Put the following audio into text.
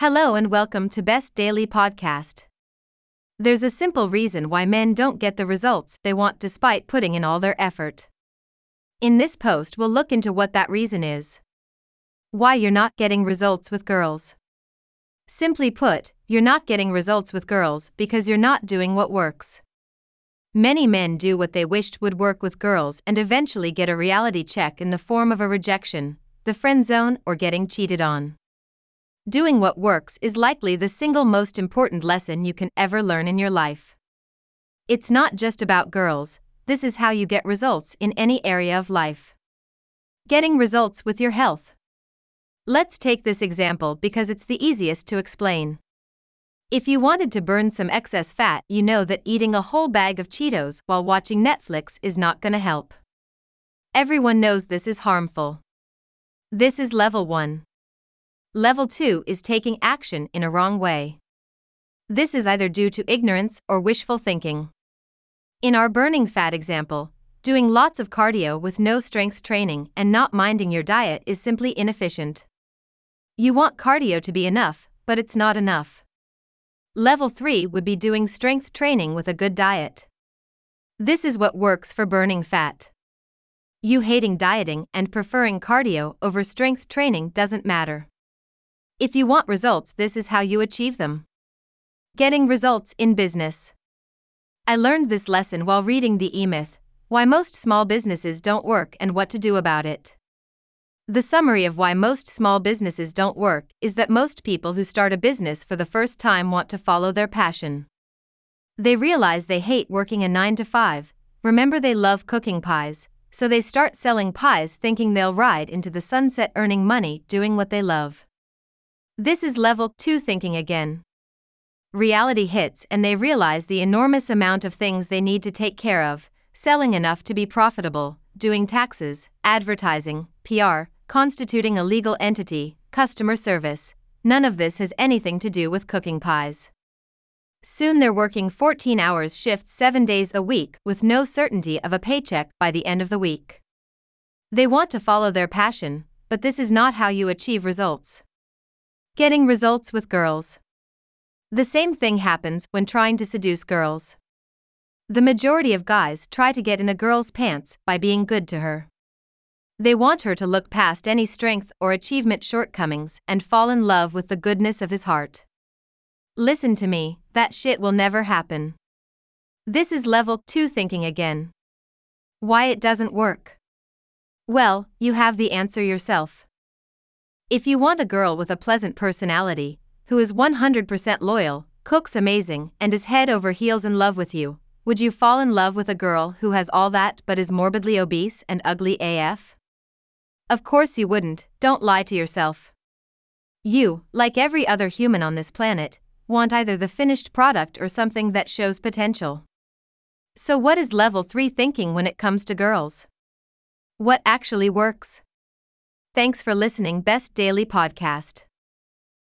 Hello and welcome to Best Daily Podcast. There's a simple reason why men don't get the results they want despite putting in all their effort. In this post, we'll look into what that reason is. Why you're not getting results with girls. Simply put, you're not getting results with girls because you're not doing what works. Many men do what they wished would work with girls and eventually get a reality check in the form of a rejection, the friend zone, or getting cheated on. Doing what works is likely the single most important lesson you can ever learn in your life. It's not just about girls, this is how you get results in any area of life. Getting results with your health. Let's take this example because it's the easiest to explain. If you wanted to burn some excess fat, you know that eating a whole bag of Cheetos while watching Netflix is not gonna help. Everyone knows this is harmful. This is level 1. Level 2 is taking action in a wrong way. This is either due to ignorance or wishful thinking. In our burning fat example, doing lots of cardio with no strength training and not minding your diet is simply inefficient. You want cardio to be enough, but it's not enough. Level 3 would be doing strength training with a good diet. This is what works for burning fat. You hating dieting and preferring cardio over strength training doesn't matter. If you want results, this is how you achieve them. Getting results in business. I learned this lesson while reading The E Myth Why Most Small Businesses Don't Work and What to Do About It. The summary of why most small businesses don't work is that most people who start a business for the first time want to follow their passion. They realize they hate working a 9 to 5, remember they love cooking pies, so they start selling pies thinking they'll ride into the sunset earning money doing what they love. This is level 2 thinking again. Reality hits and they realize the enormous amount of things they need to take care of selling enough to be profitable, doing taxes, advertising, PR, constituting a legal entity, customer service. None of this has anything to do with cooking pies. Soon they're working 14 hours shifts 7 days a week with no certainty of a paycheck by the end of the week. They want to follow their passion, but this is not how you achieve results. Getting results with girls. The same thing happens when trying to seduce girls. The majority of guys try to get in a girl's pants by being good to her. They want her to look past any strength or achievement shortcomings and fall in love with the goodness of his heart. Listen to me, that shit will never happen. This is level 2 thinking again. Why it doesn't work? Well, you have the answer yourself. If you want a girl with a pleasant personality, who is 100% loyal, cooks amazing, and is head over heels in love with you, would you fall in love with a girl who has all that but is morbidly obese and ugly AF? Of course you wouldn't, don't lie to yourself. You, like every other human on this planet, want either the finished product or something that shows potential. So, what is level 3 thinking when it comes to girls? What actually works? Thanks for listening Best Daily Podcast.